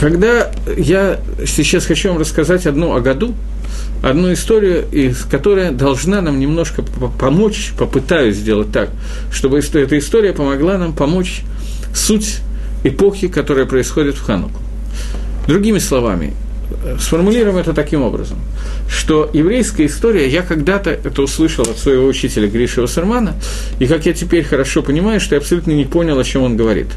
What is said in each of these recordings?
когда я сейчас хочу вам рассказать одну о году, одну историю, из которая должна нам немножко помочь, попытаюсь сделать так, чтобы эта история помогла нам помочь суть эпохи, которая происходит в Хануку. Другими словами, сформулируем это таким образом, что еврейская история, я когда-то это услышал от своего учителя Гриша Вассермана, и как я теперь хорошо понимаю, что я абсолютно не понял, о чем он говорит.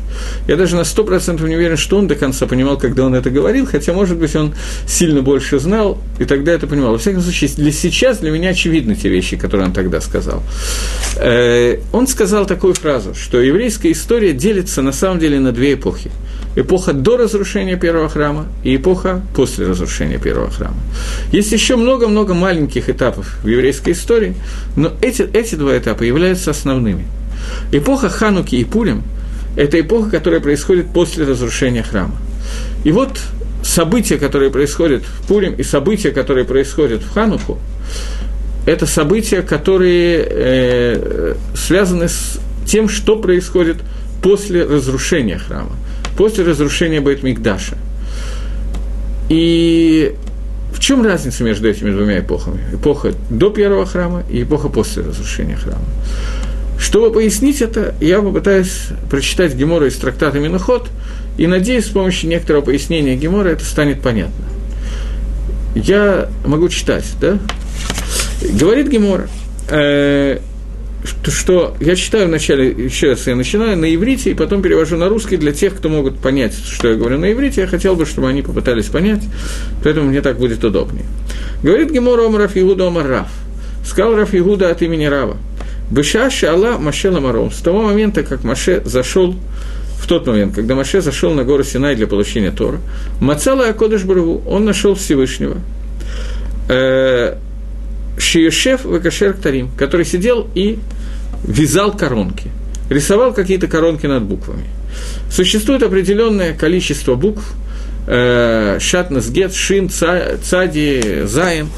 Я даже на сто процентов не уверен, что он до конца понимал, когда он это говорил, хотя, может быть, он сильно больше знал, и тогда это понимал. Во всяком случае, для сейчас для меня очевидны те вещи, которые он тогда сказал. Э, он сказал такую фразу, что еврейская история делится на самом деле на две эпохи – эпоха до разрушения первого храма и эпоха после разрушения первого храма. Есть еще много-много маленьких этапов в еврейской истории, но эти, эти два этапа являются основными. Эпоха Хануки и Пурим – это эпоха, которая происходит после разрушения храма. И вот события, которые происходят в Пурим, и события, которые происходят в Хануку, это события, которые э, связаны с тем, что происходит после разрушения храма после разрушения Бейтмикдаша. И в чем разница между этими двумя эпохами? Эпоха до первого храма и эпоха после разрушения храма. Чтобы пояснить это, я попытаюсь прочитать Гемора из трактата Миноход, и надеюсь, с помощью некоторого пояснения Гемора это станет понятно. Я могу читать, да? Говорит Гемора, э, что я читаю вначале, еще раз я начинаю на иврите, и потом перевожу на русский для тех, кто могут понять, что я говорю на иврите, я хотел бы, чтобы они попытались понять, поэтому мне так будет удобнее. Говорит Гемора Омар Игуда Омар Раф. Сказал Раф Игуда от имени Рава. Быша Шала Маше Ламаром. С того момента, как Маше зашел в тот момент, когда Маше зашел на гору Синай для получения Тора, Мацала Акодыш Барву, он нашел Всевышнего. Э, Шиешев Вакашер Ктарим, который сидел и вязал коронки, рисовал какие-то коронки над буквами. Существует определенное количество букв, э, Шатнес, Гет, Шин, Цади, Заем,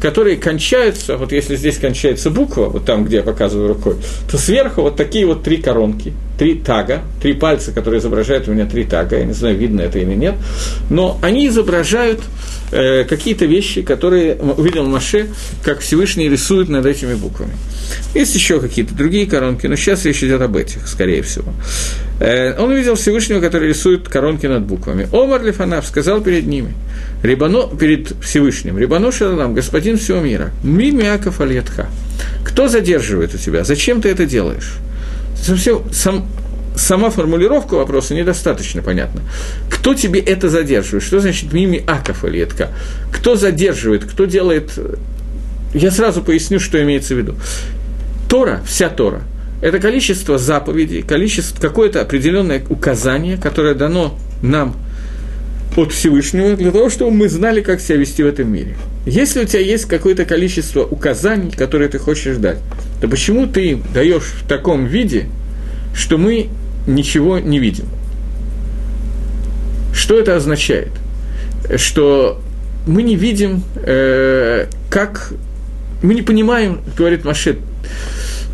которые кончаются, вот если здесь кончается буква, вот там, где я показываю рукой, то сверху вот такие вот три коронки, три тага, три пальца, которые изображают у меня три тага, я не знаю, видно это или нет, но они изображают э, какие-то вещи, которые увидел Маше, как Всевышний рисует над этими буквами. Есть еще какие-то другие коронки, но сейчас речь идет об этих, скорее всего. Э, он увидел Всевышнего, который рисует коронки над буквами. Омар Лифанав сказал перед ними, Рибано, перед Всевышним, Рибано Шалам, господин всего мира, ми мяков альятха. Кто задерживает у тебя? Зачем ты это делаешь? Совсем, сам, сама формулировка вопроса недостаточно понятна. Кто тебе это задерживает? Что значит мими аков альятха? Кто задерживает? Кто делает... Я сразу поясню, что имеется в виду. Тора, вся Тора, это количество заповедей, количество, какое-то определенное указание, которое дано нам от Всевышнего для того, чтобы мы знали, как себя вести в этом мире. Если у тебя есть какое-то количество указаний, которые ты хочешь дать, то почему ты даешь в таком виде, что мы ничего не видим? Что это означает? Что мы не видим, э, как... Мы не понимаем, говорит Машет,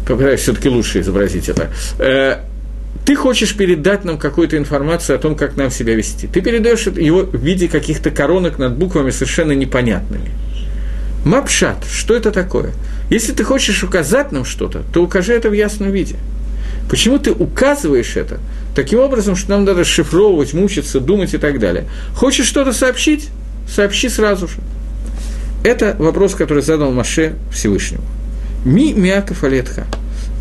попытаюсь все-таки лучше изобразить это, э, ты хочешь передать нам какую-то информацию о том, как нам себя вести. Ты передаешь его в виде каких-то коронок над буквами совершенно непонятными. Мапшат, что это такое? Если ты хочешь указать нам что-то, то укажи это в ясном виде. Почему ты указываешь это таким образом, что нам надо шифровывать, мучиться, думать и так далее? Хочешь что-то сообщить? Сообщи сразу же. Это вопрос, который задал Маше Всевышнему. Ми мяков алетха.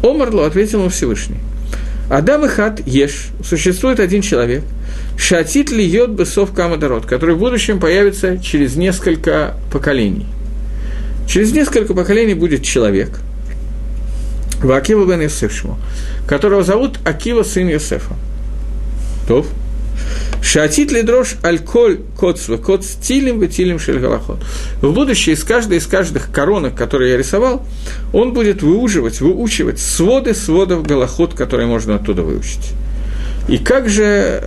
Омарло ответил ему Всевышний. Адам и Хат Еш, существует один человек, Шатит ли йод бесов камадарот, который в будущем появится через несколько поколений. Через несколько поколений будет человек, Вакива бен Йосефшму, которого зовут Акива сын Йосефа. Тов. Шатит ли дрожь альколь коцва, коц тилим тилим шельгалахот. В будущее из каждой из каждых коронок, которые я рисовал, он будет выуживать, выучивать своды сводов галахот, которые можно оттуда выучить. И как же...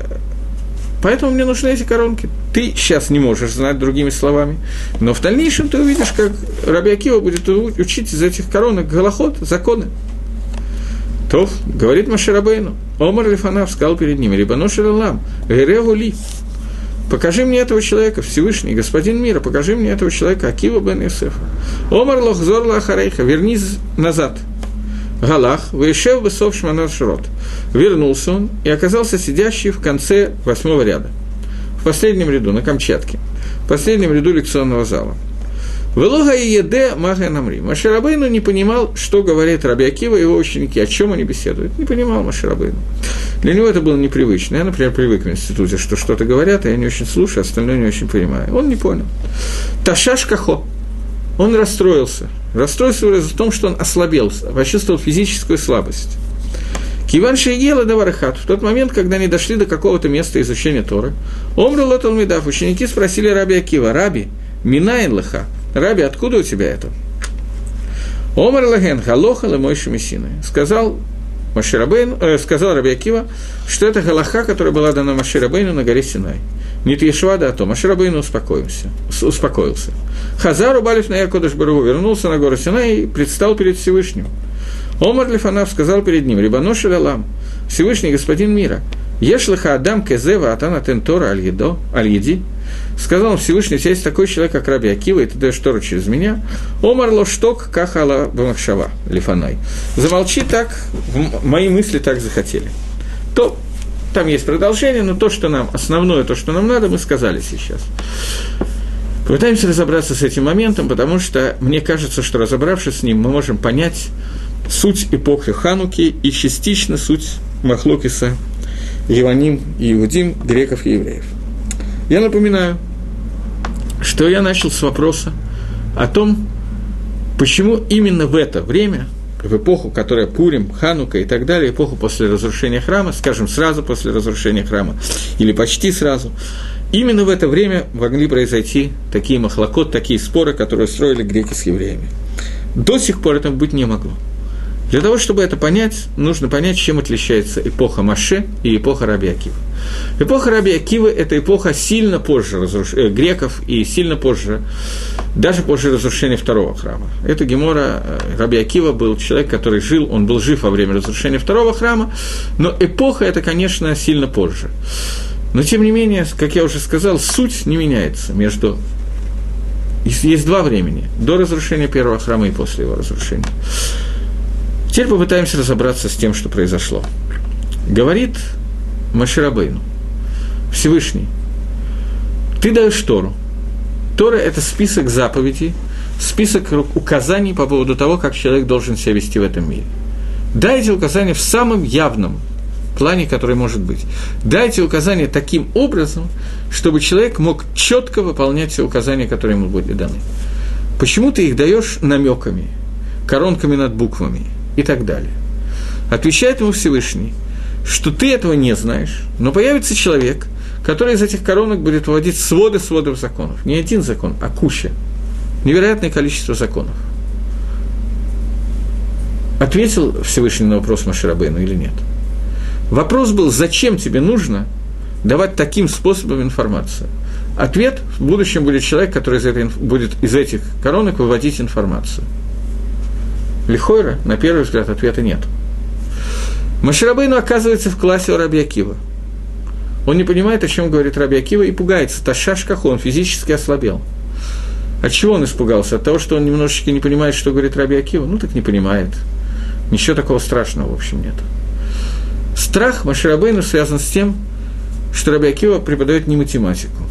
Поэтому мне нужны эти коронки. Ты сейчас не можешь знать другими словами, но в дальнейшем ты увидишь, как Раби Акива будет учить из этих коронок галахот, законы. То, говорит Маширабейну, Омар Лифанав сказал перед ними, Рибану Ширалам, Гереву Ли, покажи мне этого человека, Всевышний, господин мира, покажи мне этого человека, Акива бен Исефа. Омар лохзор лахарейха, вернись назад. Галах, Ваишев Бесов Шманар Шрот. Вернулся он и оказался сидящий в конце восьмого ряда. В последнем ряду, на Камчатке. В последнем ряду лекционного зала. Велога и еде мага намри. Маширабейну не понимал, что говорит Раби Акива и его ученики, о чем они беседуют. Не понимал Маширабейну. Для него это было непривычно. Я, например, привык в институте, что что-то говорят, а я не очень слушаю, остальное не очень понимаю. Он не понял. Ташаш кахо. Он расстроился. Расстроился в том, что он ослабел, почувствовал физическую слабость. Киван Шейгела Даварахат, в тот момент, когда они дошли до какого-то места изучения Торы, Омру Лоталмидав, ученики спросили Раби Акива, Раби, Минайн Лаха, Раби, откуда у тебя это? Омар Лаген, Халоха Лемойши Мессины. Сказал Маширабейн, э, сказал Раби Акива, что это галаха, которая была дана Маширабейну на горе Синай. Не Тешва, да то. Маширабейну успокоился. успокоился. Хазару Балиф на Якодыш вернулся на гору Синай и предстал перед Всевышним. Омар Лифанав сказал перед ним, Рибанош Алам, Всевышний Господин мира, Ешлаха Адам Кезева Атана Тентора Аль-Едо, сказал Всевышний, у тебя есть такой человек, как Раби Акива, и ты даешь Тору через меня, Омар Лошток Кахала Бамахшава, Лифанай. Замолчи так, мои мысли так захотели. То, там есть продолжение, но то, что нам, основное, то, что нам надо, мы сказали сейчас. Попытаемся разобраться с этим моментом, потому что мне кажется, что разобравшись с ним, мы можем понять суть эпохи Хануки и частично суть Махлокиса, Еваним и Иудим, греков и евреев. Я напоминаю, что я начал с вопроса о том, почему именно в это время, в эпоху, которая Пурим, Ханука и так далее, эпоху после разрушения храма, скажем, сразу после разрушения храма, или почти сразу, именно в это время могли произойти такие махлокот, такие споры, которые строили греки с евреями. До сих пор это быть не могло. Для того, чтобы это понять, нужно понять, чем отличается эпоха Маше и эпоха Раби Акива. Эпоха Раби Акивы – это эпоха сильно позже разруш... э, греков и сильно позже, даже позже разрушения второго храма. Это Гемора э, Раби Акива был человек, который жил, он был жив во время разрушения второго храма, но эпоха – это, конечно, сильно позже. Но, тем не менее, как я уже сказал, суть не меняется между есть два времени – до разрушения первого храма и после его разрушения. Теперь попытаемся разобраться с тем, что произошло. Говорит Маширабейну, Всевышний, ты даешь Тору. Тора – это список заповедей, список указаний по поводу того, как человек должен себя вести в этом мире. Дайте указания в самом явном плане, который может быть. Дайте указания таким образом, чтобы человек мог четко выполнять все указания, которые ему были даны. Почему ты их даешь намеками, коронками над буквами – и так далее. Отвечает ему Всевышний, что ты этого не знаешь, но появится человек, который из этих коронок будет вводить своды сводов законов. Не один закон, а куча. Невероятное количество законов. Ответил Всевышний на вопрос Маширабейну или нет? Вопрос был, зачем тебе нужно давать таким способом информацию? Ответ – в будущем будет человек, который из этой, будет из этих коронок выводить информацию – Лихойра, на первый взгляд, ответа нет. Маширабейну оказывается в классе у Раби Акива. Он не понимает, о чем говорит Раби Акива, и пугается. Ташаш он физически ослабел. От чего он испугался? От того, что он немножечко не понимает, что говорит Раби Акива? Ну, так не понимает. Ничего такого страшного, в общем, нет. Страх Маширабейну связан с тем, что Раби Акива преподает не математику,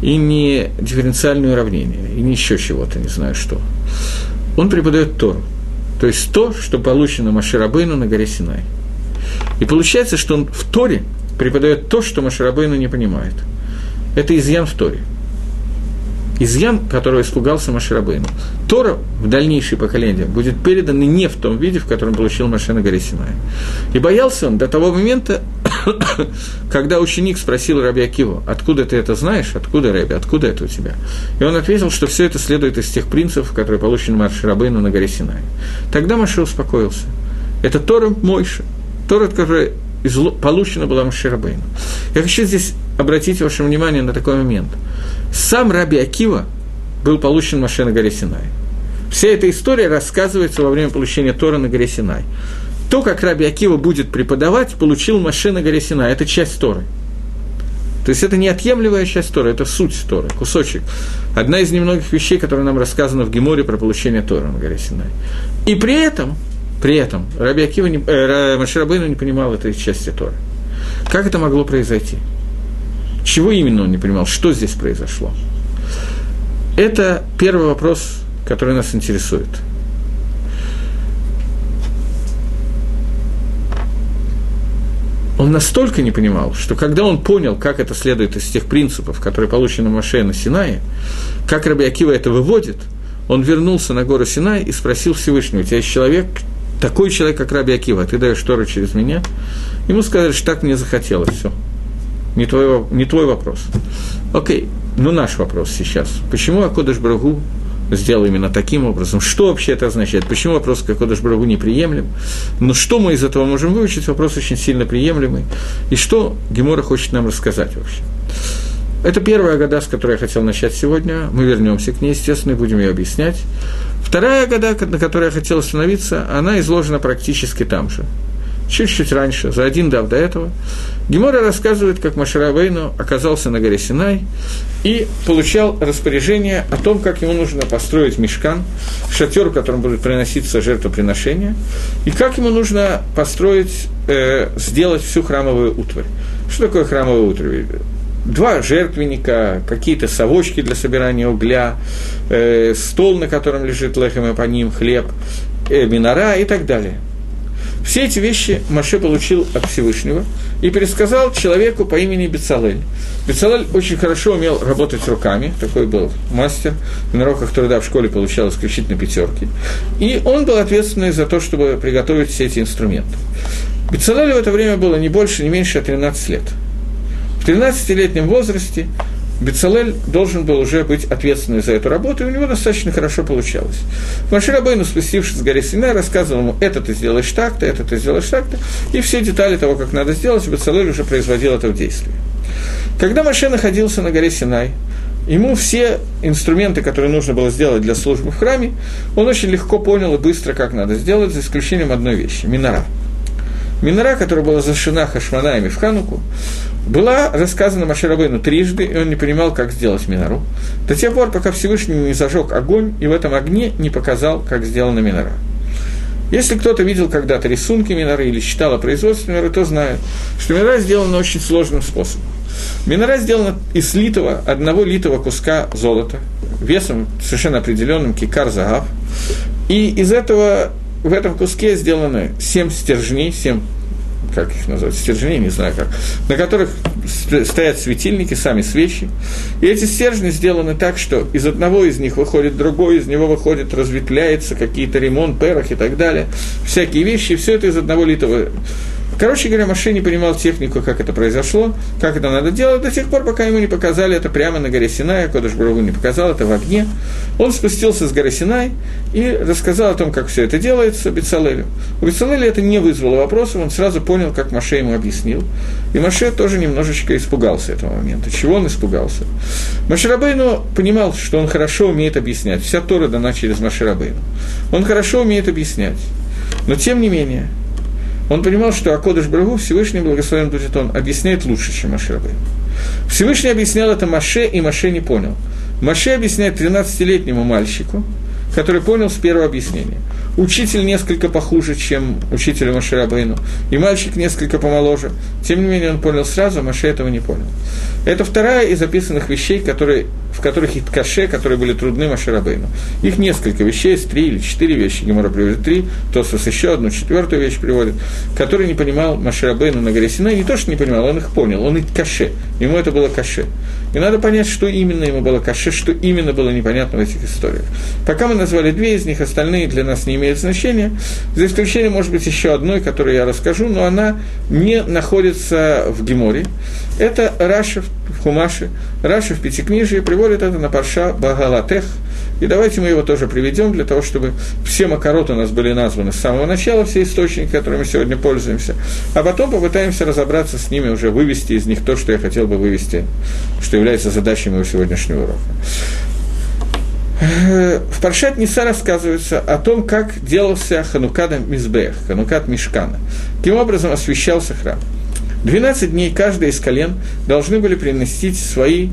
и не дифференциальное уравнение, и не еще чего-то, не знаю что он преподает Тору. То есть то, что получено Маширабейну на горе Синай. И получается, что он в Торе преподает то, что Маширабейну не понимает. Это изъян в Торе – изъян, которого испугался Маширабейну. Тора в дальнейшие поколения будет передан не в том виде, в котором получил Маше на. И боялся он до того момента, когда ученик спросил Раби Акиву, откуда ты это знаешь, откуда Раби, откуда это у тебя? И он ответил, что все это следует из тех принципов, которые получены Маширабейну на горе Синай. Тогда Маше успокоился. Это Тора Мойша, Тора, которая получена была Маширабейну. Я хочу здесь обратить ваше внимание на такой момент – сам Раби Акива был получен Маше на горе Синай. Вся эта история рассказывается во время получения Тора на горе Синай. То, как Раби Акива будет преподавать, получил Маше на горе Синай. Это часть Торы. То есть это неотъемлемая часть Тора, это суть Торы, кусочек. Одна из немногих вещей, которые нам рассказаны в Геморе про получение Тора на горе Синай. И при этом, при этом Раби Акива не, э, Маширабейну не понимал этой части Тора. Как это могло произойти? Чего именно он не понимал? Что здесь произошло? Это первый вопрос, который нас интересует – он настолько не понимал, что когда он понял, как это следует из тех принципов, которые получены Маше на Синае, как Раби это выводит, он вернулся на гору Синай и спросил Всевышнего, у тебя есть человек, такой человек, как Раби Акива, ты даешь Тору через меня? Ему сказали, что так мне захотелось, все. Не твой, не твой вопрос. Окей, ну наш вопрос сейчас. Почему Акодыш Брагу сделал именно таким образом. Что вообще это означает? Почему вопрос Кодыш Брагу неприемлем? Но что мы из этого можем выучить? Вопрос очень сильно приемлемый. И что Гемора хочет нам рассказать вообще? Это первая года, с которой я хотел начать сегодня. Мы вернемся к ней, естественно, и будем ее объяснять. Вторая года, на которой я хотел остановиться, она изложена практически там же чуть-чуть раньше, за один дав до этого, Гемора рассказывает, как Машарабейну оказался на горе Синай и получал распоряжение о том, как ему нужно построить мешкан, шатер, в котором будут приноситься жертвоприношения, и как ему нужно построить, э, сделать всю храмовую утварь. Что такое храмовая утварь? Два жертвенника, какие-то совочки для собирания угля, э, стол, на котором лежит лехем и по ним хлеб, э, минора и так далее. Все эти вещи Маше получил от Всевышнего и пересказал человеку по имени Бецалель. Бецалель очень хорошо умел работать руками, такой был мастер, на уроках труда в школе получал исключительно пятерки. И он был ответственный за то, чтобы приготовить все эти инструменты. Бецалелю в это время было не больше, не меньше 13 лет. В 13-летнем возрасте Бецалель должен был уже быть ответственный за эту работу, и у него достаточно хорошо получалось. Маширабейну, спустившись с горы Сина, рассказывал ему, это ты сделаешь так-то, это ты сделаешь так-то, и все детали того, как надо сделать, Бецалель уже производил это в действии. Когда Маше находился на горе Синай, ему все инструменты, которые нужно было сделать для службы в храме, он очень легко понял и быстро, как надо сделать, за исключением одной вещи – минора. Минора, которая была зашена хашманаями в Хануку, была рассказана Маширабейну трижды, и он не понимал, как сделать минору, до тех пор, пока Всевышний не зажег огонь, и в этом огне не показал, как сделана минора. Если кто-то видел когда-то рисунки миноры или читал о производстве миноры, то знает, что минора сделана очень сложным способом. Минора сделана из литого, одного литого куска золота, весом совершенно определенным, кикар загав, и из этого в этом куске сделаны семь стержней, семь как их назвать, стержней, не знаю как, на которых стоят светильники, сами свечи. И эти стержни сделаны так, что из одного из них выходит другой, из него выходит, разветвляется, какие-то ремонт, перах и так далее, всякие вещи, все это из одного литого Короче говоря, Маше не понимал технику, как это произошло, как это надо делать, до тех пор, пока ему не показали это прямо на горе Синай, Кодыш Брагу не показал это в огне. Он спустился с горы Синай и рассказал о том, как все это делается Бецалелю. У Бецалеля это не вызвало вопросов, он сразу понял, как Маше ему объяснил. И Маше тоже немножечко испугался этого момента. Чего он испугался? Маширабейну понимал, что он хорошо умеет объяснять. Вся Тора дана через Маширабейну. Он хорошо умеет объяснять. Но тем не менее, он понимал, что Акодыш Брагу Всевышний благословен будет он, объясняет лучше, чем Маширабейн. Всевышний объяснял это Маше, и Маше не понял. Маше объясняет 13-летнему мальчику, который понял с первого объяснения – учитель несколько похуже, чем учитель Маширабейну, и мальчик несколько помоложе. Тем не менее, он понял сразу, а Маше этого не понял. Это вторая из записанных вещей, которые, в которых есть каше, которые были трудны Маширабейну. Их несколько вещей, есть три или четыре вещи, Гемора приводит три, Тосус еще одну четвертую вещь приводит, которые не понимал Маширабейну на горе Синай. Не то, что не понимал, он их понял, он их каше, ему это было каше. И надо понять, что именно ему было каше, что именно было непонятно в этих историях. Пока мы назвали две из них, остальные для нас не имеют имеет значение, за исключением, может быть, еще одной, которую я расскажу, но она не находится в Геморе. Это Раши в חומש е, Раши в Пятикнижии приводит это на פרשת בהעלותך, и давайте мы его тоже приведем для того, чтобы все מקורות ы у нас были названы с самого начала, все источники, которыми сегодня пользуемся, а потом попытаемся разобраться с ними, уже вывести из них то, что я хотел бы вывести, что является задачей моего сегодняшнего урока. В פרשת נשא рассказывается о том, как делался חנוכת המזבח, חנוכת משכן а, каким образом освещался храм. 12 дней каждый из колен должны были принести свои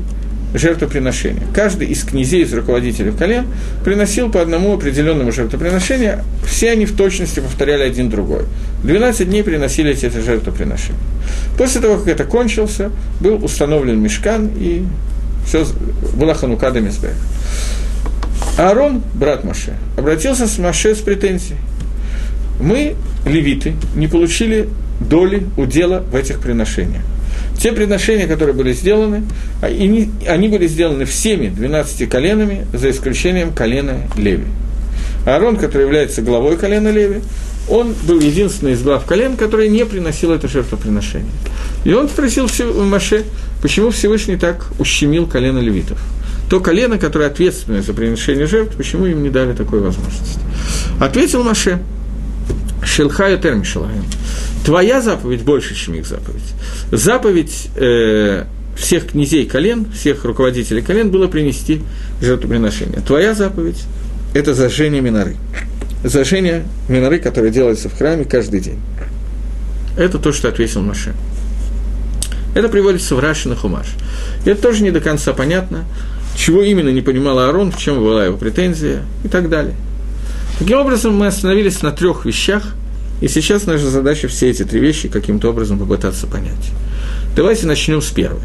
жертвоприношения. Каждый из князей, из руководителей колен приносил по одному определенному жертвоприношению, все они в точности повторяли один другой. 12 дней приносили эти жертвоприношения. После того, как это кончился, был установлен мешкан, и все, была ханукада Мизбех. Аарон, брат Маше, обратился с Маше с претензией. Мы, левиты, не получили доли, удела в этих приношениях. Те приношения, которые были сделаны, они, они были сделаны всеми 12 коленами, за исключением колена Леви. Аарон, который является главой колена Леви, он был единственный из глав колен, который не приносил это жертвоприношение. И он спросил Маше, почему Всевышний так ущемил колено левитов. То колено, которое ответственное за приношение жертв, почему им не дали такой возможности? Ответил Маше, Шелхаю Термишалаем. Твоя заповедь больше, чем их заповедь. Заповедь э, всех князей колен, всех руководителей колен было принести жертвоприношение. Твоя заповедь – это зажжение миноры. Зажжение миноры, которое делается в храме каждый день. Это то, что ответил Маше. Это приводится в Раши на Хумаш. Это тоже не до конца понятно, чего именно не понимал Аарон, в чем была его претензия и так далее. Таким образом, мы остановились на трех вещах, и сейчас наша задача все эти три вещи каким-то образом попытаться понять. Давайте начнем с первой.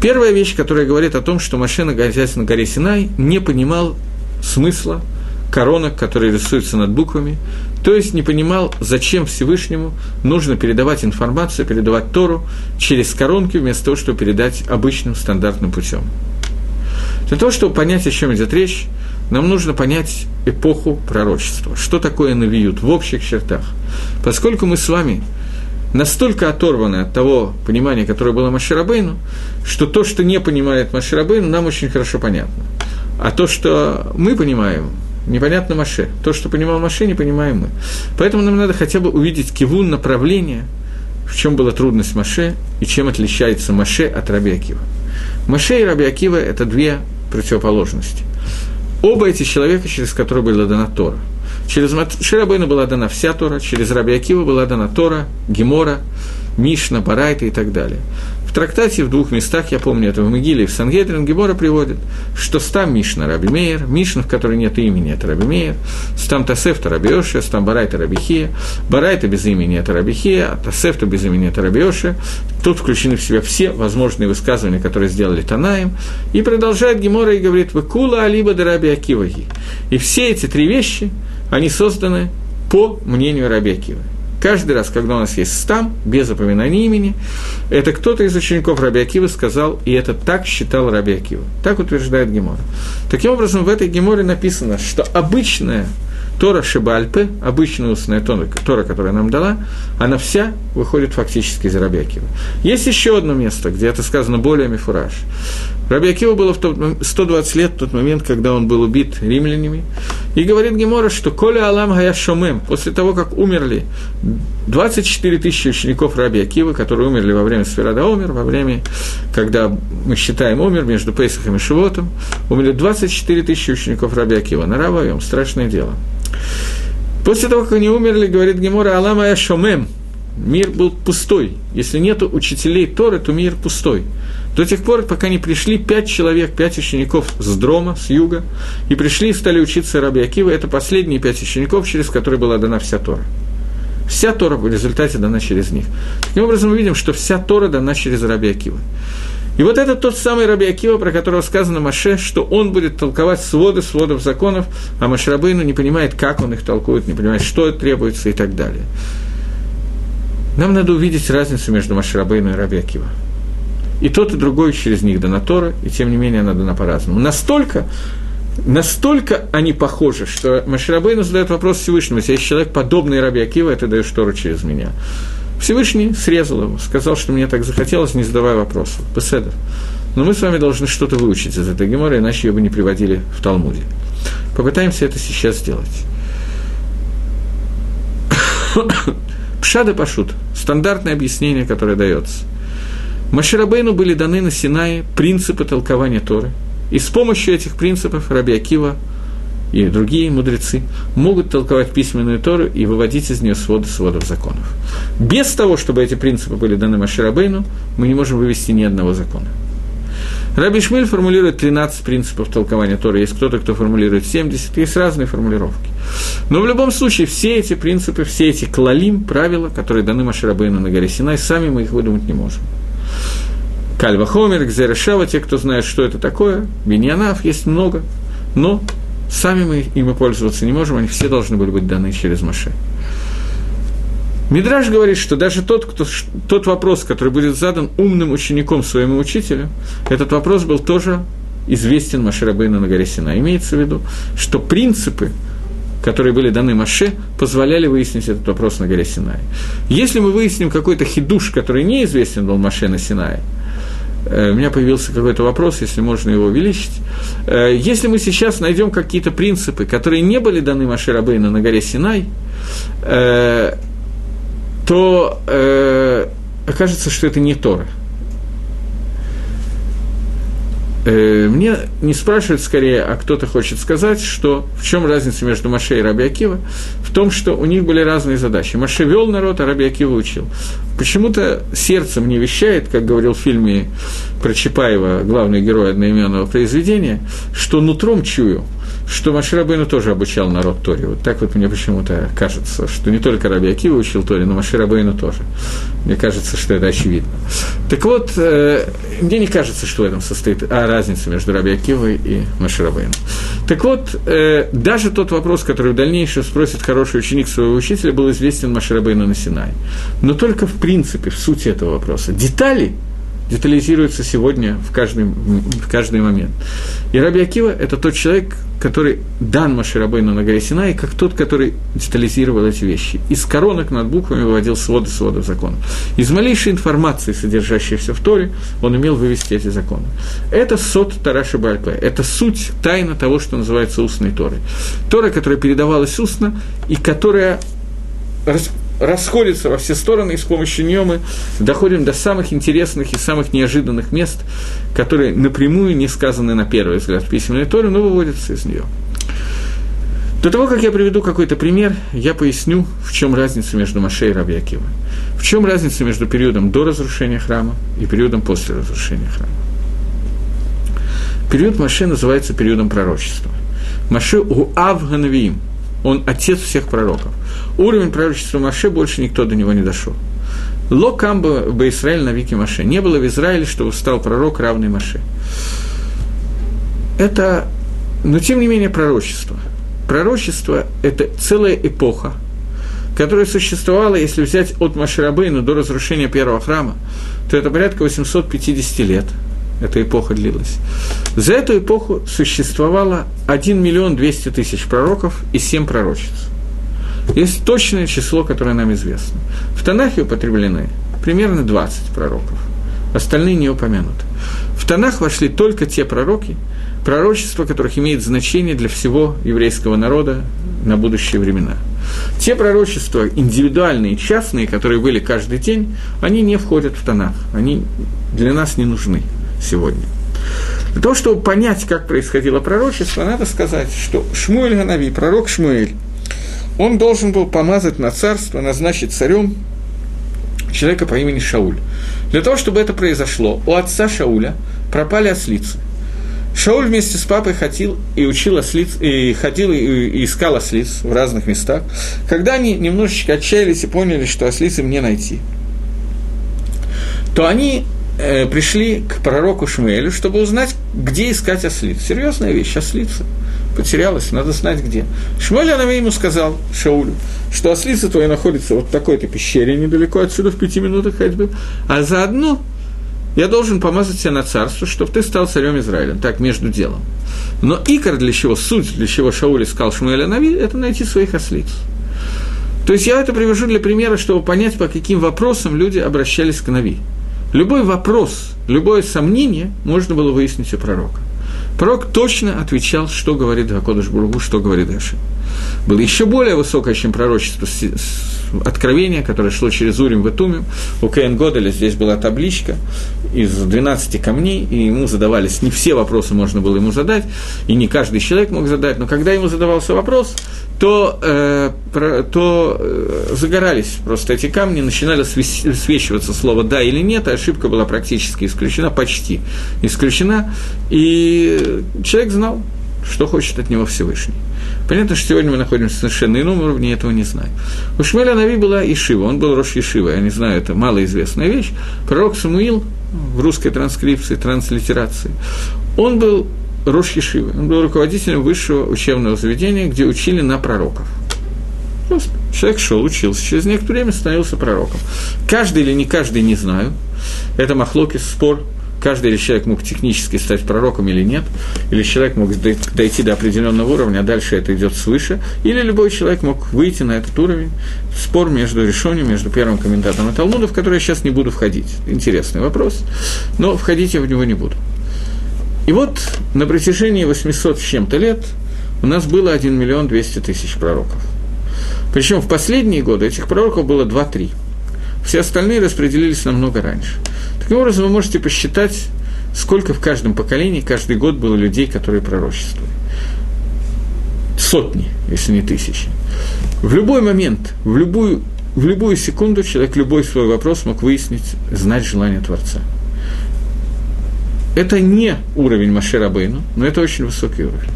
Первая вещь, которая говорит о том, что машина, находясь на горе Синай, не понимал смысла коронок, которые рисуются над буквами, то есть не понимал, зачем Всевышнему нужно передавать информацию, передавать Тору через коронки, вместо того, чтобы передать обычным стандартным путем. Для того, чтобы понять, о чем идет речь, нам нужно понять эпоху пророчества. Что такое навиют в общих чертах? Поскольку мы с вами настолько оторваны от того понимания, которое было Маширабейну, что то, что не понимает Маширабейну, нам очень хорошо понятно. А то, что мы понимаем, непонятно Маше. То, что понимал Маше, не понимаем мы. Поэтому нам надо хотя бы увидеть кивун направления, в чем была трудность Маше и чем отличается Маше от Раби Акива. Маше и Раби Акива – это две противоположности. Оба эти человека, через которые была дана Тора. Через Ширабейна была дана вся Тора, через Раби Акива была дана Тора, Гемора, Мишна, Барайта и так далее. В трактате в двух местах, я помню, это в Мегиле и в Сангедрин, Гемора приводит, что стам Мишна Раби Мейер, Мишна, в которой нет имени, это Раби Мейер, стам Тасеф, это Раби Йоши, стам Барайта Раби Хия, Барайта без имени, это Раби Хия, а Тасеф, без имени, это Раби Йоши. Тут включены в себя все возможные высказывания, которые сделали Танаем. И продолжает Гемора и говорит, «Выкула алиба да Раби Акиваги». И все эти три вещи, они созданы по мнению Раби Акивы. Каждый раз, когда у нас есть стам, без упоминания имени, это кто-то из учеников Раби Акива сказал, и это так считал Раби Акива. Так утверждает Гемора. Таким образом, в этой Геморе написано, что обычная Тора Шибальпе, обычная устная Тора, Тора, которая нам дала, она вся выходит фактически из Раби Акива. Есть еще одно место, где это сказано более мифураж. Раби Акива было в тот, 120 лет в тот момент, когда он был убит римлянами. И говорит Гемора, что «Коля Алам Гая Шомем», после того, как умерли 24 тысячи учеников Раби Акива, которые умерли во время Сферада Омер, во время, когда мы считаем умер между Пейсахом и Шивотом, умерли 24 тысячи учеников Раби Акива. На Равоем, страшное дело. После того, как они умерли, говорит Гемора, Алам Гая Шомем, мир был пустой. Если нет учителей Торы, то мир пустой. До тех пор, пока не пришли пять человек, пять учеников с Дрома, с юга, и пришли и стали учиться Раби Акива, это последние пять учеников, через которые была дана вся Тора. Вся Тора в результате дана через них. Таким образом, мы видим, что вся Тора дана через Раби Акива. И вот это тот самый Раби Акива, про которого сказано Маше, что он будет толковать своды, сводов законов, а Машрабейну не понимает, как он их толкует, не понимает, что требуется и так далее. Нам надо увидеть разницу между Машрабейну и Раби Акива. И тот, и другой через них дана Тора, и тем не менее она дана по-разному. Настолько, настолько они похожи, что Маширабейну задает вопрос Всевышнему, если есть человек, подобный Раби Акива, ты даешь Тору через меня. Всевышний срезал его, сказал, что мне так захотелось, не задавая вопросов. Беседов. Но мы с вами должны что-то выучить из этой геморы, иначе ее бы не приводили в Талмуде. Попытаемся это сейчас сделать. Пшада Пашут – стандартное объяснение, которое дается. Маширабейну были даны на Синае принципы толкования Торы. И с помощью этих принципов Раби Акива и другие мудрецы могут толковать письменную Тору и выводить из нее своды сводов законов. Без того, чтобы эти принципы были даны Маширабейну, мы не можем вывести ни одного закона. Раби Шмель формулирует 13 принципов толкования Торы. Есть кто-то, кто формулирует 70, есть разные формулировки. Но в любом случае все эти принципы, все эти клалим, правила, которые даны Маширабейну на горе Синай, сами мы их выдумать не можем. Кальва Хомер, Гзерешава, те, кто знает, что это такое, Биньянав, есть много, но сами мы ими пользоваться не можем, они все должны были быть даны через Маше. Мидраж говорит, что даже тот, кто, тот вопрос, который будет задан умным учеником своему учителю, этот вопрос был тоже известен Маширабейну на горе Сина. Имеется в виду, что принципы, которые были даны Маше, позволяли выяснить этот вопрос на горе Синай. Если мы выясним какой-то хидуш, который неизвестен был Маше на Синае, э, у меня появился какой-то вопрос, если можно его увеличить. Э, если мы сейчас найдем какие-то принципы, которые не были даны Маше Рабейну на горе Синай, э, то окажется, что это не Тора. Э, мне не спрашивают скорее, а кто-то хочет сказать, что в чем разница между Маше и Раби Акива? В том, что у них были разные задачи. Маше вел народ, а Раби Акива учил. Почему-то сердце мне вещает, как говорил в фильме про Чапаева, главный герой одноименного произведения, что нутром чую – что Маширабейну тоже обучал народ Торе. Вот так вот мне почему-то кажется, что не только Раби Акива учил Торе, но Маширабейну тоже. Мне кажется, что это очевидно. Так вот, э, мне не кажется, что в этом состоит а, разница между Раби Акивой и Маширабейну. Так вот, э, даже тот вопрос, который в дальнейшем спросит хороший ученик своего учителя, был известен Маширабейну на Синай. Но только в принципе, в сути этого вопроса. Детали – детализируется сегодня в каждый, в каждый момент. И Раби Акива – это тот человек, который дан Маширабейну на горе Синай, как тот, который детализировал эти вещи. Из коронок над буквами выводил своды сводов законов. Из малейшей информации, содержащейся в Торе, он умел вывести эти законы. Это сот Тараши Бальпе, это суть, тайна того, что называется устной Торой. Тора, которая передавалась устно, и которая расходится во все стороны, и с помощью нее мы доходим до самых интересных и самых неожиданных мест, которые напрямую не сказаны на первый взгляд в письменной Торе, но выводятся из нее. До того, как я приведу какой-то пример, я поясню, в чем разница между Маше и Рабьякива. В чем разница между периодом до разрушения храма и периодом после разрушения храма. Период Маше называется периодом пророчества. Маше у Авганавиим, он отец всех пророков. Уровень пророчества Маше больше никто до него не дошел. Ло камба бы Израиль на веки Маше. Не было в Израиле, чтобы стал пророк, равный Маше. Это, но тем не менее, пророчество. Пророчество – это целая эпоха, которая существовала, если взять от Маширабейну до разрушения первого храма, то это порядка 850 лет – эта эпоха длилась. За эту эпоху существовало 1 миллион 200 тысяч пророков и 7 пророчеств. Есть точное число, которое нам известно. В Танахе употреблены примерно 20 пророков, остальные не упомянуты. В Танах вошли только те пророки, пророчества которых имеет значение для всего еврейского народа на будущие времена. Те пророчества индивидуальные, частные, которые были каждый день, они не входят в Танах, они для нас не нужны сегодня. Для того, чтобы понять, как происходило пророчество, надо сказать, что Шмуэль Ганави, пророк Шмуэль, он должен был помазать на царство, назначить царем человека по имени Шауль. Для того, чтобы это произошло, у отца Шауля пропали ослицы. Шауль вместе с папой ходил и учил ослиц, и ходил и искал ослиц в разных местах. Когда они немножечко отчаялись и поняли, что ослицы мне найти, то они э, пришли к пророку Шмуэлю, чтобы узнать, где искать ослиц. Серьезная вещь, ослица. Потерялась, надо знать где. Шмуэль Анавей ему сказал, Шаулю, что ослица твоя находится вот в такой-то пещере, недалеко отсюда, в пяти минутах ходьбы, а заодно я должен помазать тебя на царство, чтобы ты стал царем Израиля. Так, между делом. Но икор для чего, суть для чего Шауль искал Шмуэля Нави, это найти своих ослиц. То есть я это привожу для примера, чтобы понять, по каким вопросам люди обращались к Нави. Любой вопрос, любое сомнение можно было выяснить у пророка. Пророк точно отвечал, что говорит Гакодыш Бургу, что говорит Эши. Было еще более высокое, чем пророчество откровение, которое шло через Урим в Итумим. У Кейн Годеля здесь была табличка из 12 камней, и ему задавались, не все вопросы можно было ему задать, и не каждый человек мог задать, но когда ему задавался вопрос, то, э, про, то э, загорались просто эти камни, начинали свечиваться слово «да» или «нет», а ошибка была практически исключена, почти исключена, и человек знал, что хочет от него Всевышний. Понятно, что сегодня мы находимся в совершенно ином уровне, этого не знаю. У Шмеля Нави была Ишива, он был Рош Ишива, я не знаю, это малоизвестная вещь. Пророк Самуил в русской транскрипции, транслитерации, он был Рош Ешивы. Он был руководителем высшего учебного заведения, где учили на пророков. Просто человек шел, учился, через некоторое время становился пророком. Каждый или не каждый, не знаю. Это махлокис, спор. Каждый или человек мог технически стать пророком или нет, или человек мог дойти до определенного уровня, а дальше это идет свыше, или любой человек мог выйти на этот уровень. Спор между решением, между первым комментатором и Талмуда, в который я сейчас не буду входить. Интересный вопрос, но входить я в него не буду. И вот на протяжении 800 с чем-то лет у нас было 1 миллион 200 тысяч пророков. Причем в последние годы этих пророков было 2-3. Все остальные распределились намного раньше. Таким образом, вы можете посчитать, сколько в каждом поколении каждый год было людей, которые пророчествовали. Сотни, если не тысячи. В любой момент, в любую, в любую секунду человек любой свой вопрос мог выяснить, знать желание Творца – это не уровень Маширабейну, но это очень высокий уровень.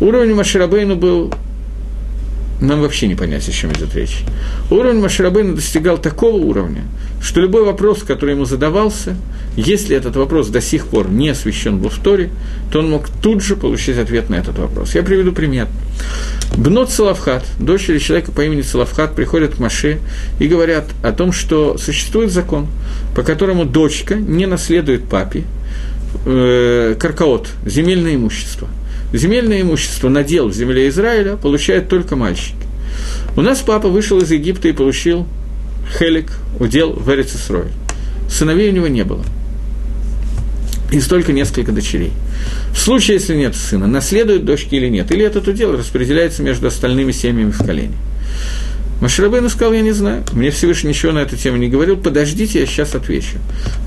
Уровень Маширабейну был нам вообще не понять, о чем идет речь. Уровень Маширабейна достигал такого уровня, что любой вопрос, который ему задавался, если этот вопрос до сих пор не освещен в Торе, то он мог тут же получить ответ на этот вопрос. Я приведу пример. Бнот Салавхат, дочери человека по имени Салавхат, приходят к Маше и говорят о том, что существует закон, по которому дочка не наследует папе, э, каркаот, земельное имущество. Земельное имущество, надел в земле Израиля получают только мальчики. У нас папа вышел из Египта и получил хелик, удел в Эрицесрой. Сыновей у него не было. И столько несколько дочерей. В случае, если нет сына, наследуют дочки или нет, или этот удел распределяется между остальными семьями в колене. Маширабейну сказал, я не знаю, мне Всевышний ничего на эту тему не говорил, подождите, я сейчас отвечу.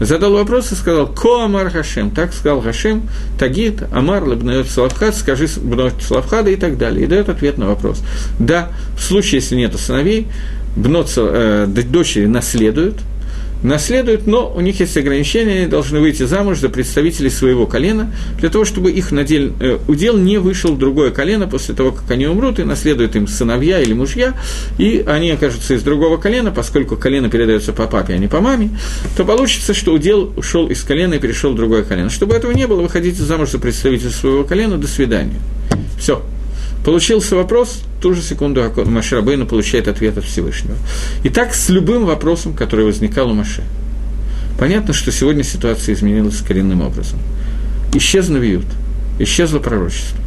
Задал вопрос и сказал, ко Амар Хашем, так сказал Хашем, Тагит, Амар, Лабнает Славхад, скажи Бнот Славхада и так далее. И дает ответ на вопрос. Да, в случае, если нет сыновей, Бнот, э, дочери наследуют – наследуют, но у них есть ограничения, они должны выйти замуж за представителей своего колена, для того, чтобы их надель, э, удел не вышел в другое колено после того, как они умрут, и наследуют им сыновья или мужья, и они окажутся из другого колена, поскольку колено передается по папе, а не по маме, то получится, что удел ушел из колена и перешел в другое колено. Чтобы этого не было, выходите замуж за представителя своего колена, до свидания. Все. Получился вопрос, ту же секунду Маширабейна получает ответ от Всевышнего. И так с любым вопросом, который возникал у Маше. Понятно, что сегодня ситуация изменилась коренным образом. Исчез Навиют, исчезло пророчество.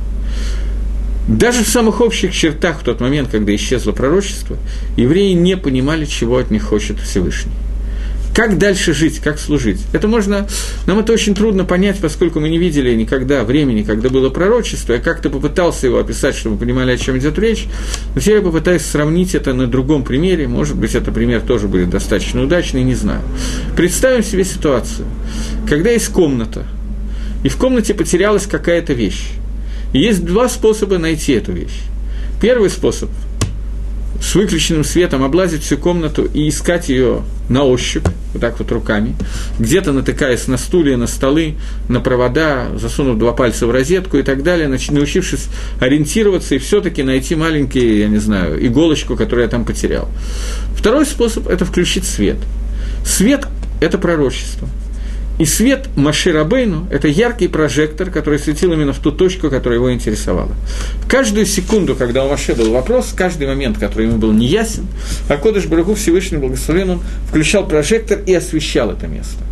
Даже в самых общих чертах в тот момент, когда исчезло пророчество, евреи не понимали, чего от них хочет Всевышний. Как дальше жить, как служить? Это можно, нам это очень трудно понять, поскольку мы не видели никогда времени, когда было пророчество. Я как-то попытался его описать, чтобы вы понимали, о чем идет речь. Но теперь я попытаюсь сравнить это на другом примере. Может быть, этот пример тоже будет достаточно удачный, не знаю. Представим себе ситуацию, когда есть комната, и в комнате потерялась какая-то вещь. И есть два способа найти эту вещь. Первый способ – с выключенным светом облазить всю комнату и искать ее на ощупь, вот так вот руками, где-то натыкаясь на стулья, на столы, на провода, засунув два пальца в розетку и так далее, научившись ориентироваться и все-таки найти маленький, я не знаю, иголочку, которую я там потерял. Второй способ – это включить свет. Свет – это пророчество – и свет Маши Рабейну – это яркий прожектор, который светил именно в ту точку, которая его интересовала. Каждую секунду, когда у Маше был вопрос, каждый момент, который ему был неясен, Акодыш Барагу Всевышний Благословен, он включал прожектор и освещал это место.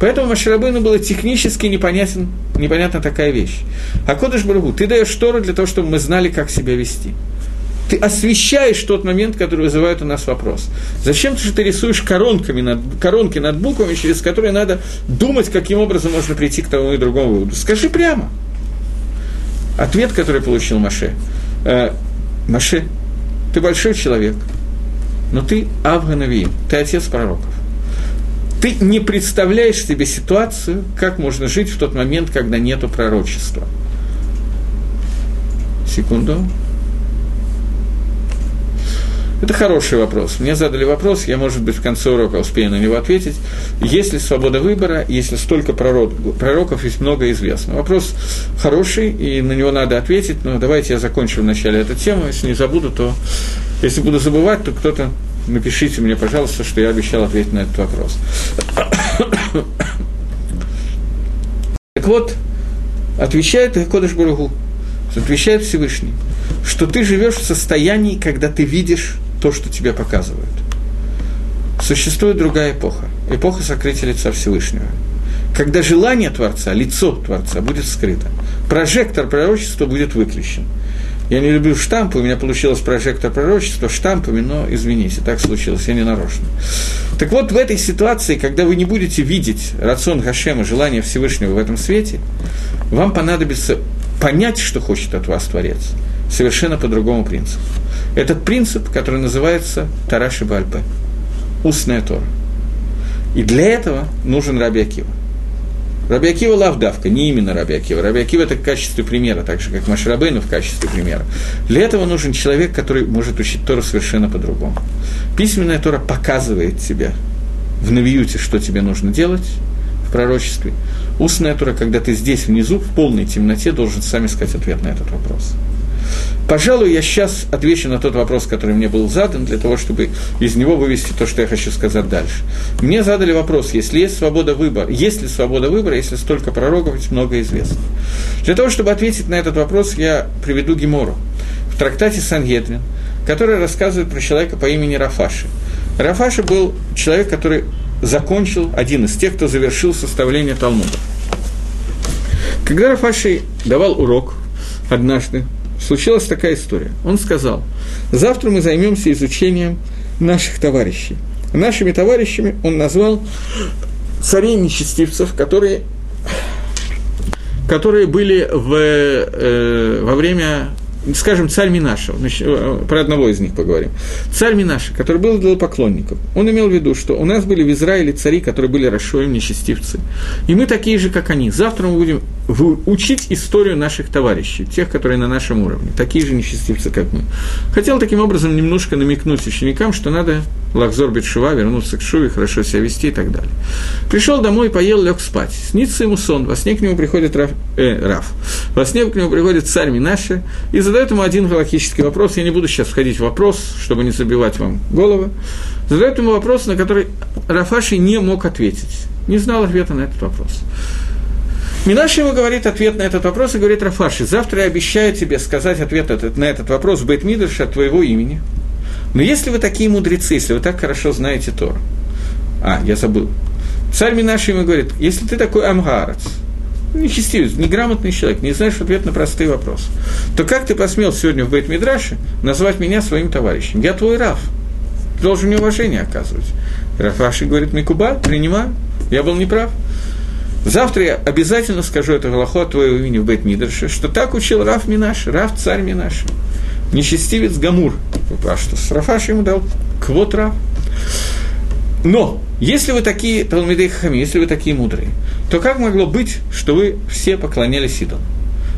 Поэтому Маширабейну было технически непонятен, непонятна такая вещь. А Кодыш Барагу, ты даешь штору для того, чтобы мы знали, как себя вести ты освещаешь тот момент, который вызывает у нас вопрос. Зачем же ты рисуешь коронками над, коронки над буквами, через которые надо думать, каким образом можно прийти к тому и другому выводу? Скажи прямо. Ответ, который получил Маше. Э, Маше, ты большой человек. но ты Авганавиим, ты отец пророков. Ты не представляешь себе ситуацию, как можно жить в тот момент, когда нету пророчества. Секунду. Это хороший вопрос. Мне задали вопрос, я, может быть, в конце урока успею на него ответить. Есть ли свобода выбора, если столько пророк, пророков есть много известно? Вопрос хороший, и на него надо ответить, но давайте я закончу вначале эту тему. Если не забуду, то... Если буду забывать, то кто-то напишите мне, пожалуйста, что я обещал ответить на этот вопрос. Так вот, отвечает Кодыш Баругу, отвечает Всевышний, что ты живешь в состоянии, когда ты видишь то, что тебе показывают. Существует другая эпоха, эпоха сокрытия лица Всевышнего. Когда желание Творца, лицо Творца будет скрыто, прожектор пророчества будет выключен. Я не люблю штампы, у меня получилось прожектор пророчества штампами, но извините, так случилось, я не нарочно. Так вот, в этой ситуации, когда вы не будете видеть рацион Гашема, желание Всевышнего в этом свете, вам понадобится понять, что хочет от вас Творец, совершенно по другому принципу. Этот принцип, который называется Тараши Бальпе, устная Тора. И для этого нужен Раби Акива. Раби Акива лавдавка, не именно Раби Акива. Раби Акива это в качестве примера, так же, как Машрабейну в качестве примера. Для этого нужен человек, который может учить Тору совершенно по-другому. Письменная Тора показывает тебе в Навиюте, что тебе нужно делать в пророчестве. Устная Тора, когда ты здесь внизу, в полной темноте, должен сам искать ответ на этот вопрос. Пожалуй, я сейчас отвечу на тот вопрос, который мне был задан, для того, чтобы из него вывести то, что я хочу сказать дальше. Мне задали вопрос, если есть свобода выбора, есть ли свобода выбора, если столько пророков, ведь много известно. Для того, чтобы ответить на этот вопрос, я приведу Гемору в трактате Сангедрин, который рассказывает про человека по имени Рафаши. Рафаши был человек, который закончил, один из тех, кто завершил составление Талмуда. Когда Рафаши давал урок однажды случилась такая история. Он сказал, завтра мы займемся изучением наших товарищей. Нашими товарищами он назвал царей нечестивцев, которые, которые были в, э, во время скажем, царь Минаша, э, про одного из них поговорим. Царь Минаша, который был для поклонников, он имел в виду, что у нас были в Израиле цари, которые были расшоем нечестивцы. И мы такие же, как они. Завтра мы будем учить историю наших товарищей, тех, которые на нашем уровне, такие же нечестивцы, как мы. Хотел таким образом немножко намекнуть ученикам, что надо лахзор бетшува, вернуться к шуве, хорошо себя вести и так далее. Пришел домой, поел, лег спать. Снится ему сон, во сне к нему приходит Раф, э, Раф. Во сне к нему приходит царь Минаша и задает ему один галактический вопрос. Я не буду сейчас входить в вопрос, чтобы не забивать вам голову. Задает ему вопрос, на который Рафаши не мог ответить. Не знал ответа на этот вопрос. Минаш ему говорит ответ на этот вопрос и говорит Рафаши, завтра я обещаю тебе сказать ответ на этот вопрос в Бейтмидыше от твоего имени – но если вы такие мудрецы, если вы так хорошо знаете Тору, а, я забыл, царь Минаши ему говорит, если ты такой амгарец, нечестивец, неграмотный человек, не знаешь ответ на простые вопросы, то как ты посмел сегодня в бейт мидраше назвать меня своим товарищем? Я твой Раф, ты должен мне уважение оказывать. Рафаши говорит, Микуба, принимаю, я был неправ. Завтра я обязательно скажу это Галаху от твоего имени в бейт мидраше, что так учил Раф Минаш, Раф царь Минаш нечестивец Гамур. А что, Сарафаш ему дал квот Рав. Но, если вы такие, Талмидей Хахами, если вы такие мудрые, то как могло быть, что вы все поклонялись идолам?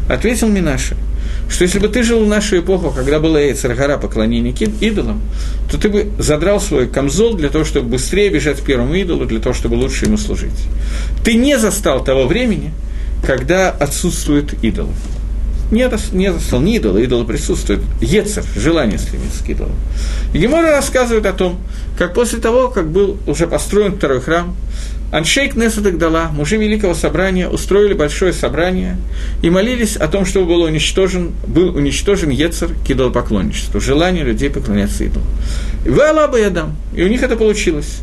Ответил Минаша, что если бы ты жил в нашу эпоху, когда была Эйцергара поклонение идолам, то ты бы задрал свой камзол для того, чтобы быстрее бежать к первому идолу, для того, чтобы лучше ему служить. Ты не застал того времени, когда отсутствуют идолы не, не застал ни идола, идола присутствует, Ецер, желание стремиться к идолу. И Гемора рассказывает о том, как после того, как был уже построен второй храм, Аншейк Несадек дала, мужи Великого Собрания устроили большое собрание и молились о том, чтобы был уничтожен, был уничтожен Ецер к идолопоклонничеству, желание людей поклоняться идолу. И вы Аллаба я дам, и у них это получилось.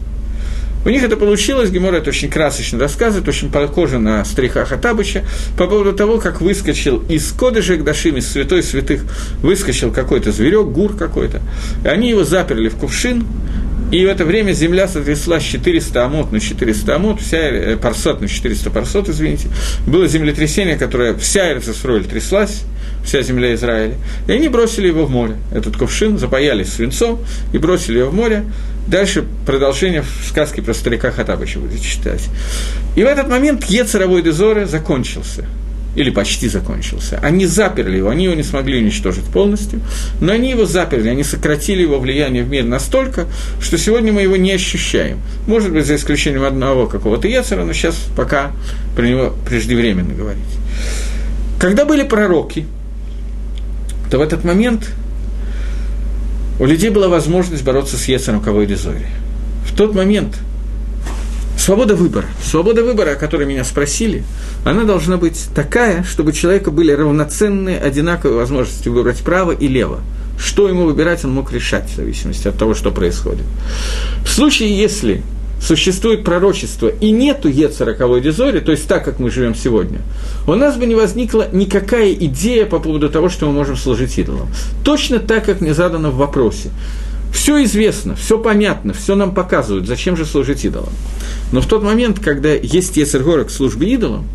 У них это получилось, Гемора это очень красочно рассказывает, очень похоже на стриха Хатабыча, по поводу того, как выскочил из Кодыжа Дашим, из святой святых, выскочил какой-то зверек, гур какой-то, и они его заперли в кувшин, И в это время земля сотряслась 400 амот на 400 амот, вся, э, парсот на 400 парсот, извините. Было землетрясение, которое вся Эрцесроль тряслась, вся земля Израиля. И они бросили его в море. Этот кувшин запаяли свинцом и бросили его в море. Дальше продолжение в сказке про старика Хатабыча будет читать. И в этот момент Ецаровой Дезоры закончился – или почти закончился. Они заперли его, они его не смогли уничтожить полностью, но они его заперли, они сократили его влияние в мир настолько, что сегодня мы его не ощущаем. Может быть, за исключением одного какого-то Ецера, но сейчас пока про него преждевременно говорить. Когда были пророки, то в этот момент у людей была возможность бороться с Ецером Зори. В тот момент – Свобода выбора. Свобода выбора, о которой меня спросили, она должна быть такая, чтобы у человека были равноценные, одинаковые возможности выбрать право и лево. Что ему выбирать, он мог решать, в зависимости от того, что происходит. В случае, если существует пророчество и нету Е40 дезори, то есть так, как мы живем сегодня, у нас бы не возникла никакая идея по поводу того, что мы можем служить идолам. Точно так, как мне задано в вопросе. Все известно, все понятно, все нам показывают, зачем же служить идолам. Но в тот момент, когда есть Ецергора к службе идолам,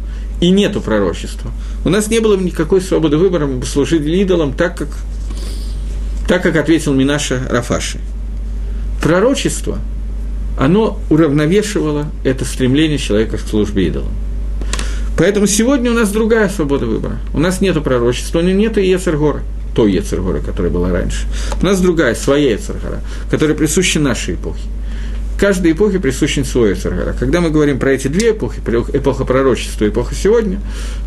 и нету пророчества, у нас не было никакой свободы выбора, мы бы служили идолам так, как, так, как ответил Минаша Рафаши. Пророчество, оно уравновешивало это стремление человека к службе идолам. Поэтому сегодня у нас другая свобода выбора. У нас нет пророчества, у него нет Ецергора той Ецергора, которая была раньше. У нас другая, своя Ецергора, которая присуща нашей эпохе. Каждой эпохе присущен свой Ецергора. Когда мы говорим про эти две эпохи, эпоха пророчества и эпоха сегодня,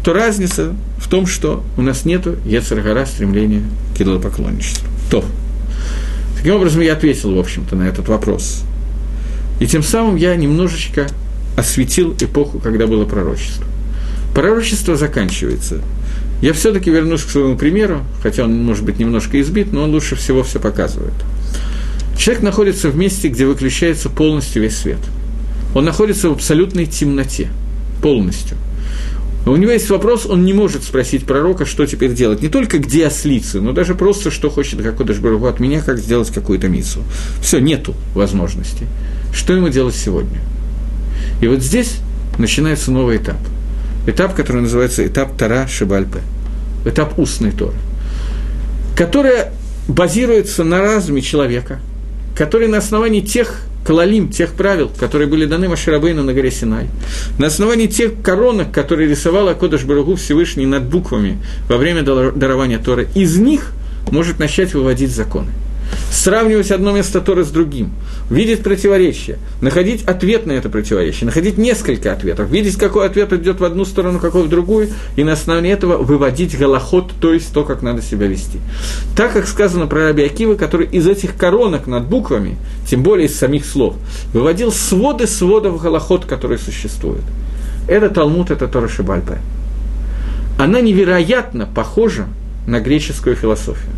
то разница в том, что у нас нет Ецергора стремления к идолопоклонничеству. То. Таким образом, я ответил, в общем-то, на этот вопрос. И тем самым я немножечко осветил эпоху, когда было пророчество. Пророчество заканчивается я все-таки вернусь к своему примеру, хотя он может быть немножко избит, но он лучше всего все показывает. Человек находится в месте, где выключается полностью весь свет. Он находится в абсолютной темноте, полностью. У него есть вопрос, он не может спросить пророка, что теперь делать. Не только где ослицы, но даже просто, что хочет Гакодыш Баруху от меня, как сделать какую-то миссу. Все, нету возможности. Что ему делать сегодня? И вот здесь начинается новый этап. Этап, который называется этап Тара Шибальпе – этап устной Торы, которая базируется на разуме человека, который на основании тех калалим, тех правил, которые были даны Маширабейну на горе Синай, на основании тех коронок, которые рисовал Акодыш Барагу Всевышний над буквами во время дарования Торы, из них может начать выводить законы сравнивать одно место Торы с другим, видеть противоречие, находить ответ на это противоречие, находить несколько ответов, видеть, какой ответ идет в одну сторону, какой в другую, и на основании этого выводить голоход, то есть то, как надо себя вести. Так, как сказано про Раби Акива, который из этих коронок над буквами, тем более из самих слов, выводил своды сводов голоход, которые существуют. Это Талмуд, это Тора Шибальпе. Она невероятно похожа на греческую философию.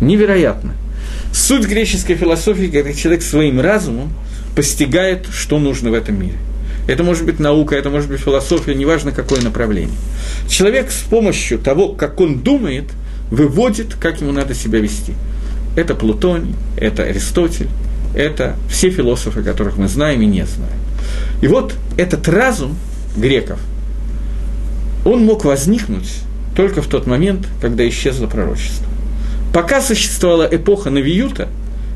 Невероятно – Суть греческой философии, когда человек своим разумом постигает, что нужно в этом мире. Это может быть наука, это может быть философия, неважно какое направление. Человек с помощью того, как он думает, выводит, как ему надо себя вести. Это Плутоний, это Аристотель, это все философы, которых мы знаем и не знаем. И вот этот разум греков, он мог возникнуть только в тот момент, когда исчезло пророчество. Пока существовала эпоха Навиюта,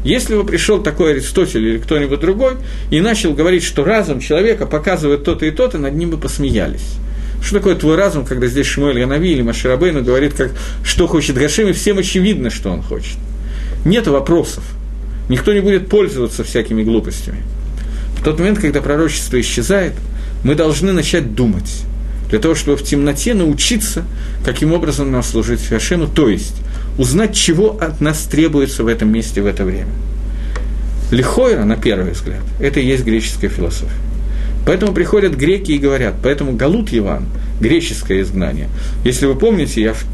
если бы пришел такой Аристотель или кто-нибудь другой и начал говорить, что разум человека показывает то-то и то-то, над ним бы посмеялись. Что такое твой разум, когда здесь Шмуэль Янави или Маширабейну говорит, как, что хочет Гашем, и всем очевидно, что он хочет. Нет вопросов. Никто не будет пользоваться всякими глупостями. В тот момент, когда пророчество исчезает, мы должны начать думать. Для того, чтобы в темноте научиться, каким образом нам служить Хашему, то есть – узнать, чего от нас требуется в этом месте в это время. Лихойра, на первый взгляд, это и есть греческая философия. Поэтому приходят греки и говорят, поэтому Галут Иван, греческое изгнание. Если вы помните, я в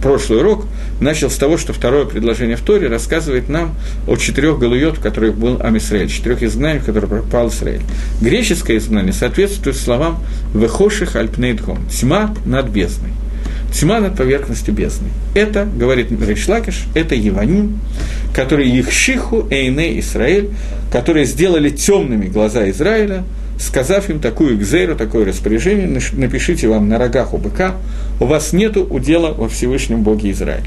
прошлый урок начал с того, что второе предложение в Торе рассказывает нам о четырех галуйот, в которых был Амисраэль, четырех изгнаниях, в которых пропал Израиль. Греческое изгнание соответствует словам «Вехоших альпнейдхом» – «тьма над бездной». Тьма над поверхностью бездны. Это, говорит Решлакиш, это Еваним, которые Ихшиху Эйне Израиль, которые сделали темными глаза Израиля, сказав им такую экзейру, такое распоряжение, напишите вам на рогах у быка, у вас нету удела во Всевышнем Боге Израиля.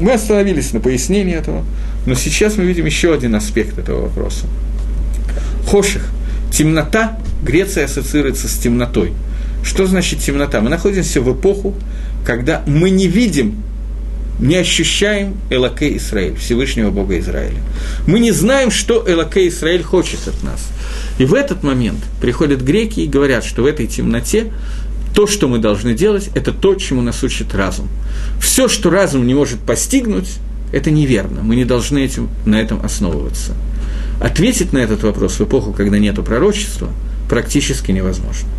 Мы остановились на пояснении этого, но сейчас мы видим еще один аспект этого вопроса. Хоших, темнота, Греция ассоциируется с темнотой. Что значит темнота? Мы находимся в эпоху, когда мы не видим, не ощущаем Элаке Израиль, Всевышнего Бога Израиля. Мы не знаем, что Элаке Израиль хочет от нас. И в этот момент приходят греки и говорят, что в этой темноте то, что мы должны делать, это то, чему нас учит разум. Все, что разум не может постигнуть, это неверно. Мы не должны этим, на этом основываться. Ответить на этот вопрос в эпоху, когда нет пророчества, практически невозможно.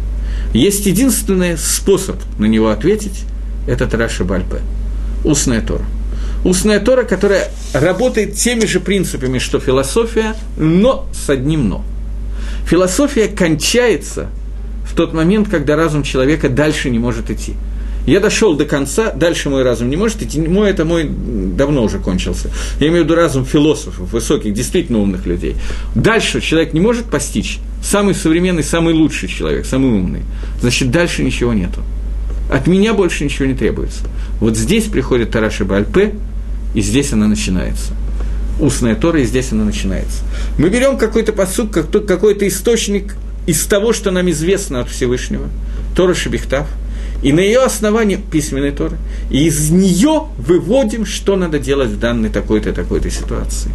Есть единственный способ на него ответить – это Тараша Бальпе, устная Тора. Устная Тора, которая работает теми же принципами, что философия, но с одним «но». Философия кончается в тот момент, когда разум человека дальше не может идти – я дошел до конца, дальше мой разум не может идти, мой это мой давно уже кончился. Я имею в виду разум философов, высоких, действительно умных людей. Дальше человек не может постичь, самый современный, самый лучший человек, самый умный. Значит, дальше ничего нету. От меня больше ничего не требуется. Вот здесь приходит Тараша Бальпе, и здесь она начинается. Устная Тора, и здесь она начинается. Мы берем какой-то посуд, какой-то источник из того, что нам известно от Всевышнего. Тора Шабихтав – и на ее основании письменной Торы, и из нее выводим, что надо делать в данной такой-то такой-то ситуации.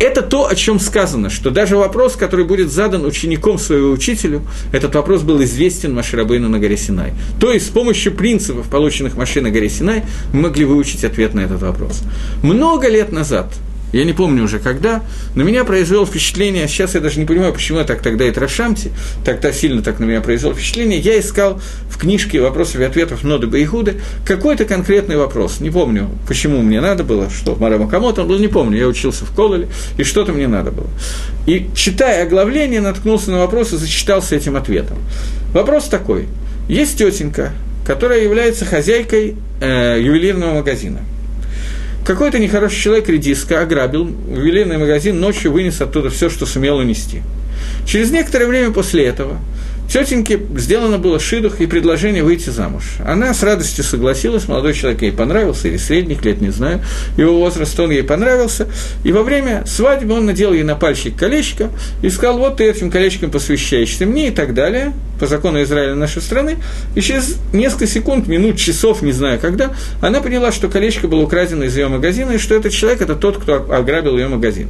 Это то, о чем сказано, что даже вопрос, который будет задан учеником своего учителю, этот вопрос был известен Маширабейну на горе Синай. То есть с помощью принципов, полученных Маши на горе Синай, мы могли выучить ответ на этот вопрос. Много лет назад – я не помню уже когда, но меня произвело впечатление, сейчас я даже не понимаю, почему я так тогда и Трошамти, тогда сильно так на меня произвело впечатление, я искал в книжке вопросов и ответов Ноды Баихуды какой-то конкретный вопрос, не помню, почему мне надо было, что Марама Камот, он был, не помню, я учился в Кололе, и что-то мне надо было. И, читая оглавление, наткнулся на вопрос и зачитался этим ответом. Вопрос такой. Есть тетенька, которая является хозяйкой э, ювелирного магазина – какой-то нехороший человек редиска ограбил ювелирный магазин, ночью вынес оттуда все, что сумел унести. Через некоторое время после этого Тетеньке сделано было шидух и предложение выйти замуж. Она с радостью согласилась, молодой человек ей понравился, или средних лет, не знаю, его возраст, он ей понравился. И во время свадьбы он надел ей на пальчик колечко и сказал, вот ты этим колечком посвящаешься мне и так далее, по закону Израиля нашей страны. И через несколько секунд, минут, часов, не знаю когда, она поняла, что колечко было украдено из ее магазина, и что этот человек – это тот, кто ограбил ее магазин.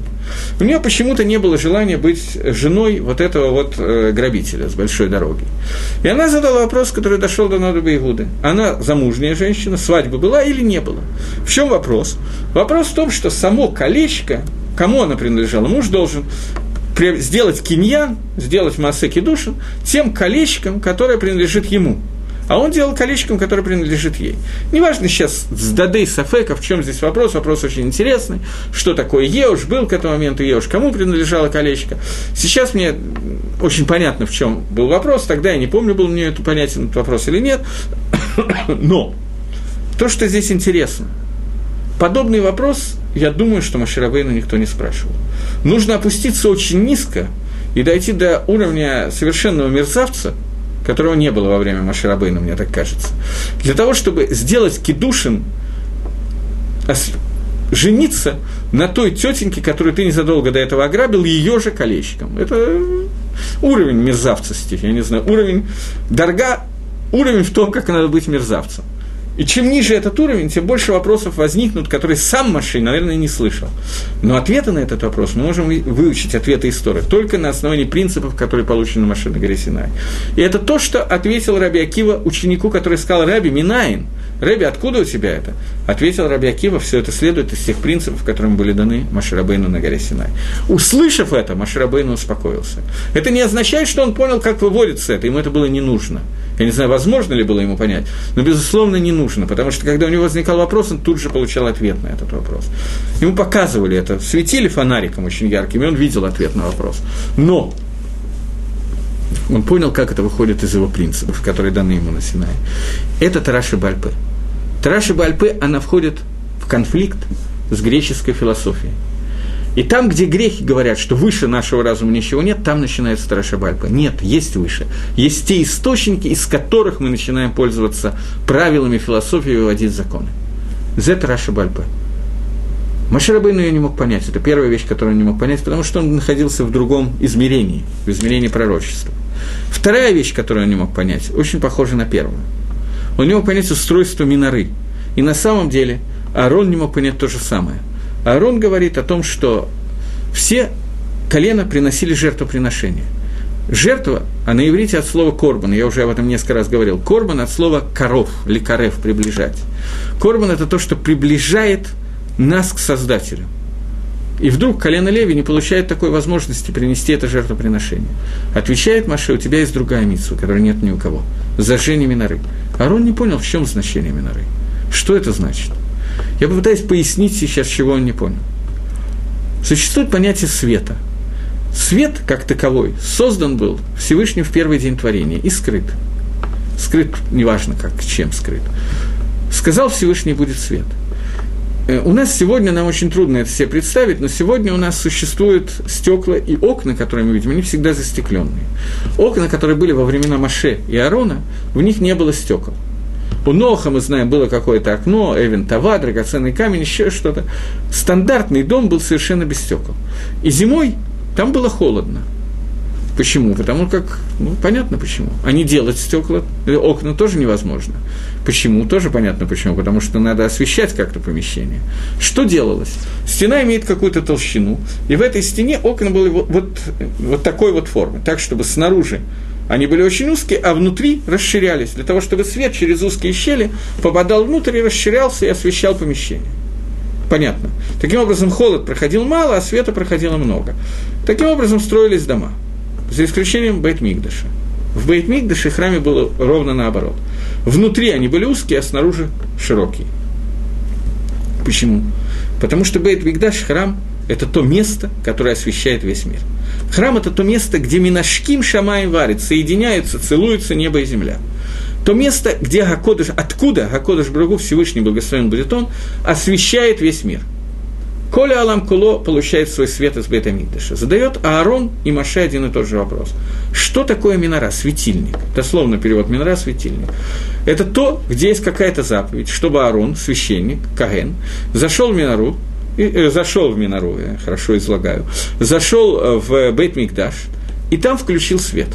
У нее почему-то не было желания быть женой вот этого вот э, грабителя с большой дороги. И она задала вопрос, который дошел до Надуба Игуды. Она замужняя женщина, свадьба была или не было? В чем вопрос? Вопрос в том, что само колечко, кому оно принадлежало? Муж должен сделать киньян, сделать массеки душин тем колечком, которое принадлежит ему – а он делал колечком, которое принадлежит ей. Неважно сейчас с Дадей Сафека, в чем здесь вопрос, вопрос очень интересный, что такое Еуш, был к этому моменту Еуш, кому принадлежало колечко. Сейчас мне очень понятно, в чем был вопрос, тогда я не помню, был мне это понятен этот вопрос или нет, но то, что здесь интересно, подобный вопрос, я думаю, что Маширабейну никто не спрашивал. Нужно опуститься очень низко и дойти до уровня совершенного мерзавца – которого не было во время Маширабейна, мне так кажется. Для того, чтобы сделать кедушин, жениться на той тетеньке, которую ты незадолго до этого ограбил, ее же колечком. Это уровень мерзавцости, я не знаю, уровень дорога, уровень в том, как надо быть мерзавцем. И чем ниже этот уровень, тем больше вопросов возникнут, которые сам Машин, наверное, не слышал. Но ответы на этот вопрос мы можем выучить, ответы истории, только на основании принципов, которые получены на Машине горе Синай. И это то, что ответил Раби Акива ученику, который сказал, Раби, Минаин, Раби, откуда у тебя это? Ответил Раби Акива, все это следует из тех принципов, которым были даны Маширабейну на горе Синай. Услышав это, Маширабейну успокоился. Это не означает, что он понял, как выводится это, ему это было не нужно. Я не знаю, возможно ли было ему понять, но, безусловно, не нужно, потому что, когда у него возникал вопрос, он тут же получал ответ на этот вопрос. Ему показывали это, светили фонариком очень ярким, и он видел ответ на вопрос. Но он понял, как это выходит из его принципов, которые даны ему на Синае. Это Тараши Бальпе. Тараша Бальпе, она входит в конфликт с греческой философией. И там, где грехи говорят, что выше нашего разума ничего нет, там начинается Тараша Бальпа. Нет, есть выше. Есть те источники, из которых мы начинаем пользоваться правилами философии и выводить законы. Зе Тараша Бальпа. Маширабейн ее не мог понять. Это первая вещь, которую он не мог понять, потому что он находился в другом измерении, в измерении пророчества. Вторая вещь, которую он не мог понять, очень похожа на первую. Он не мог понять устройство Миноры. И на самом деле Аарон не мог понять то же самое. Аарон говорит о том, что все колена приносили жертвоприношение. Жертва, а на иврите от слова корбан, я уже об этом несколько раз говорил, корбан от слова коров, ликарев, приближать. Корбан – это то, что приближает нас к Создателю. И вдруг колено Леви не получает такой возможности принести это жертвоприношение. Отвечает Маше, у тебя есть другая митсва, которой нет ни у кого. Зажжение миноры. Арон не понял, в чем значение миноры. Что это значит? Я попытаюсь пояснить сейчас, чего он не понял. Существует понятие света. Свет, как таковой, создан был Всевышним в первый день творения и скрыт. Скрыт, неважно как, чем скрыт. Сказал Всевышний, будет свет – у нас сегодня, нам очень трудно это себе представить, но сегодня у нас существуют стекла и окна, которые мы видим, они всегда застекленные. Окна, которые были во времена Маше и Арона, в них не было стекол. У Ноха, мы знаем, было какое-то окно, Эвен Тава, драгоценный камень, еще что-то. Стандартный дом был совершенно без стекол. И зимой там было холодно. Почему? Потому как, ну, понятно почему. А не делать стекла, э, окна тоже невозможно. Почему? Тоже понятно почему. Потому что надо освещать как-то помещение. Что делалось? Стена имеет какую-то толщину, и в этой стене окна были вот, вот, вот такой вот формы, так, чтобы снаружи они были очень узкие, а внутри расширялись, для того, чтобы свет через узкие щели попадал внутрь и расширялся и освещал помещение. Понятно. Таким образом, холод проходил мало, а света проходило много. Таким образом строились дома – за исключением Бейт-Мигдаша. В Бейт-Мигдаше храме было ровно наоборот. Внутри они были узкие, а снаружи широкие. Почему? Потому что Бейт-Мигдаш, храм, это то место, которое освещает весь мир. Храм – это то место, где Минашким Шамаем варит, соединяются, целуются небо и земля. То место, где Гакодыш, откуда Гакодыш Брагу Всевышний Благословен будет он, освещает весь мир – Коля Алам Куло получает свой свет из Бета Мигдаша. Задает Аарон и Маше один и тот же вопрос. Что такое минора? Светильник. Дословно перевод минора – светильник. Это то, где есть какая-то заповедь, чтобы Аарон, священник, Каген, зашел в минору, и, э, зашел в минору, я хорошо излагаю, зашел э, в Бейт Мигдаш, и там включил свет.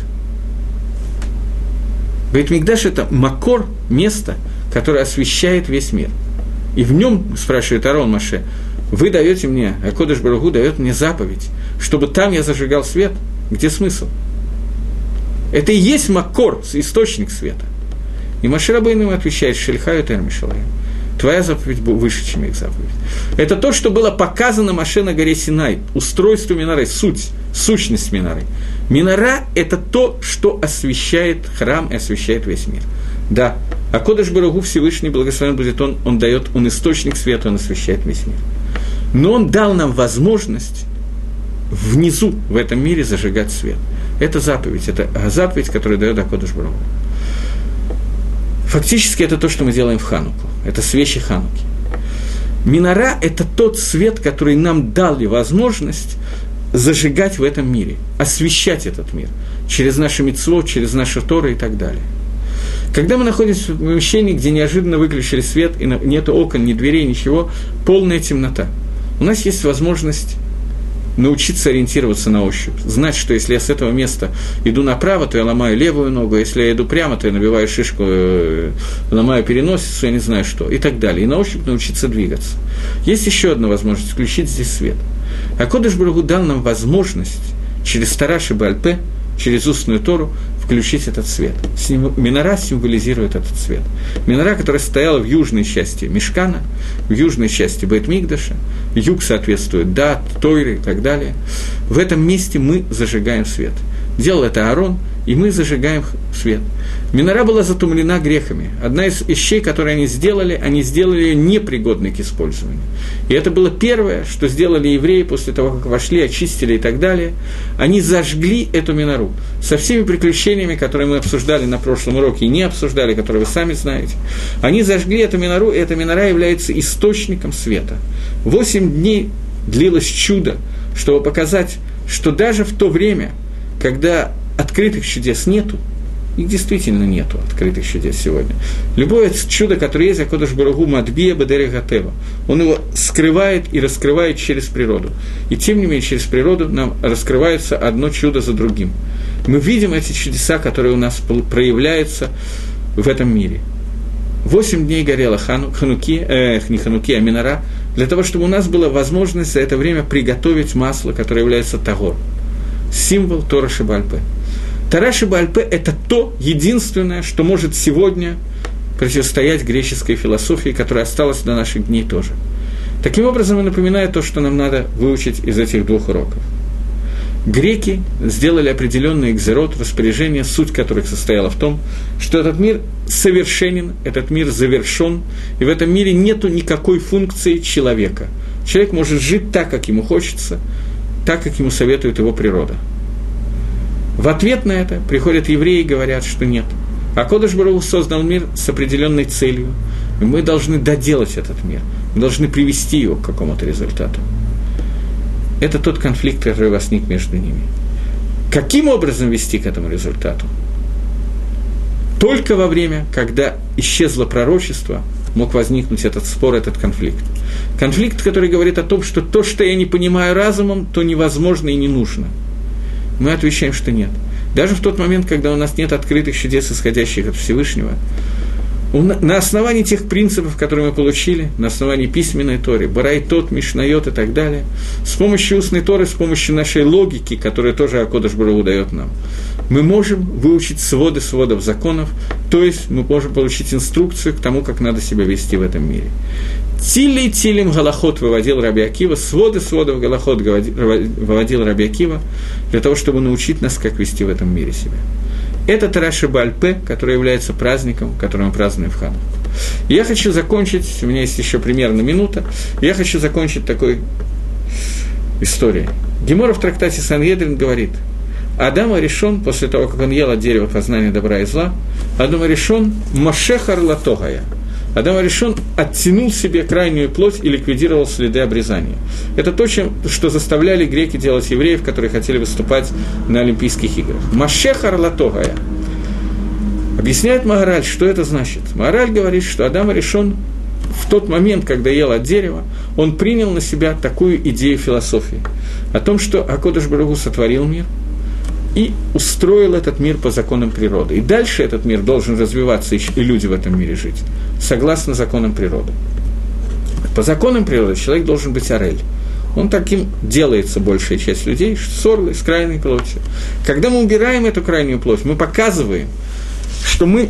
Бейт Мигдаш – это макор, место, которое освещает весь мир. И в нем, спрашивает Арон Маше, вы даете мне, Акодыш Барагу дает мне заповедь, чтобы там я зажигал свет. Где смысл? Это и есть Маккор, источник света. И Маширабейн ему отвечает, Шельхаю Термишалаем. Твоя заповедь выше, чем их заповедь. Это то, что было показано Маше на горе Синай, устройство Минары, суть, сущность Минары. Минара – это то, что освещает храм и освещает весь мир. Да, а Кодыш Барагу Всевышний, благословен будет он, он дает, он источник света, он освещает весь мир но он дал нам возможность внизу, в этом мире, зажигать свет. Это заповедь, это заповедь, которую дает Акодыш Браху. Фактически это то, что мы делаем в Хануку. Это свечи Хануки. Минора – это тот свет, который нам дали возможность зажигать в этом мире, освещать этот мир через наше митцво, через наши Торы и так далее. Когда мы находимся в помещении, где неожиданно выключили свет, и нет окон, ни дверей, ничего, полная темнота – у нас есть возможность научиться ориентироваться на ощупь, знать, что если я с этого места иду направо, то я ломаю левую ногу, если я иду прямо, то я набиваю шишку, э, ломаю переносицу, я не знаю что, и так далее. И на ощупь научиться двигаться. Есть еще одна возможность – включить здесь свет. А Кодыш Барагу дал нам возможность через Тараши Бальпе, через устную Тору, включить этот свет. Минора символизирует этот свет. Минора, которая стояла в южной части Мешкана, в южной части Бейтмигдаша, юг соответствует Дат, Тойры и так далее. В этом месте мы зажигаем свет. Делал это Аарон, и мы зажигаем свет. Минора была затумлена грехами. Одна из вещей, которые они сделали, они сделали ее непригодной к использованию. И это было первое, что сделали евреи после того, как вошли, очистили и так далее. Они зажгли эту минору со всеми приключениями, которые мы обсуждали на прошлом уроке и не обсуждали, которые вы сами знаете. Они зажгли эту минору, и эта минора является источником света. Восемь дней длилось чудо, чтобы показать, что даже в то время, когда открытых чудес нету, их действительно нету открытых чудес сегодня. Любое чудо, которое есть, Акодыш Барагу Мадбия Бадери Гатева, он его скрывает и раскрывает через природу. И тем не менее, через природу нам раскрывается одно чудо за другим. Мы видим эти чудеса, которые у нас проявляются в этом мире. Восемь дней горела хану, хануки, э, не хануки, а минора, для того, чтобы у нас была возможность за это время приготовить масло, которое является тагор, символ Тора Шибальпе. Тараши Бальпе – это то единственное, что может сегодня противостоять греческой философии, которая осталась до наших дней тоже. Таким образом, я напоминаю то, что нам надо выучить из этих двух уроков. Греки сделали определенный экзерот, распоряжение, суть которых состояла в том, что этот мир совершенен, этот мир завершен, и в этом мире нет никакой функции человека. Человек может жить так, как ему хочется, так, как ему советует его природа – в ответ на это приходят евреи и говорят, что нет. А Кодыш Бару создал мир с определенной целью. И мы должны доделать этот мир. Мы должны привести его к какому-то результату. Это тот конфликт, который возник между ними. Каким образом вести к этому результату? Только во время, когда исчезло пророчество, мог возникнуть этот спор, этот конфликт. Конфликт, который говорит о том, что то, что я не понимаю разумом, то невозможно и не нужно – мы отвечаем, что нет. Даже в тот момент, когда у нас нет открытых чудес, исходящих от Всевышнего, на основании тех принципов, которые мы получили, на основании письменной Торы, Барайтот, Мишнайот и так далее, с помощью устной Торы, с помощью нашей логики, которую тоже Акодыш Бару дает нам, мы можем выучить своды сводов законов, то есть мы можем получить инструкцию к тому, как надо себя вести в этом мире. Тили Тилим Галахот выводил Раби Акива, своды сводов Галахот выводил Раби Акива, для того, чтобы научить нас, как вести в этом мире себя. Это Тараши Бальпе, который является праздником, который мы празднуем в Хану. Я хочу закончить, у меня есть еще примерно минута, я хочу закончить такой историей. Гемора в трактате Сангедрин говорит, Адама решен, после того, как он ел от дерева познания добра и зла, Адама решен Машехар Латогая – Адам решен оттянул себе крайнюю плоть и ликвидировал следы обрезания. Это то, чем, что заставляли греки делать евреев, которые хотели выступать на Олимпийских играх. Машех Арлатогая. Объясняет Магараль, что это значит. Магараль говорит, что Адам решен в тот момент, когда ел от дерева, он принял на себя такую идею философии. О том, что Акодыш Барагу сотворил мир – и устроил этот мир по законам природы. И дальше этот мир должен развиваться, и люди в этом мире жить, согласно законам природы. По законам природы человек должен быть орель. Он таким делается большая часть людей, с орлой, с крайней плотью. Когда мы убираем эту крайнюю плоть, мы показываем, что мы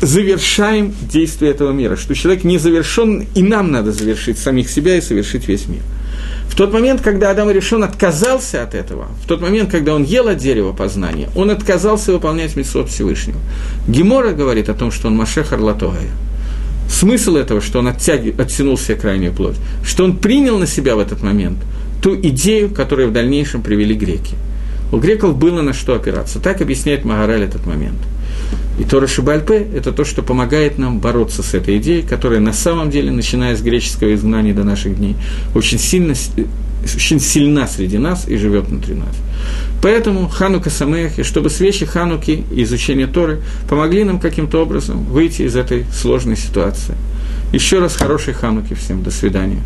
завершаем действие этого мира, что человек не завершен, и нам надо завершить самих себя и совершить весь мир. В тот момент, когда Адам решен отказался от этого, в тот момент, когда он ел от дерева познания, он отказался выполнять митцвот Всевышнего. Гемора говорит о том, что он Машех Арлатогая. Смысл этого, что он оттяг... оттянул себе крайнюю плоть, что он принял на себя в этот момент ту идею, которую в дальнейшем привели греки. У греков было на что опираться. Так объясняет Магараль этот момент – и Тора Шибальпе – это то, что помогает нам бороться с этой идеей, которая на самом деле, начиная с греческого изгнания до наших дней, очень, сильно, очень сильна среди нас и живет внутри нас. Поэтому Ханука Самех, и чтобы свечи Хануки и изучение Торы помогли нам каким-то образом выйти из этой сложной ситуации. Еще раз хорошей Хануки всем. До свидания.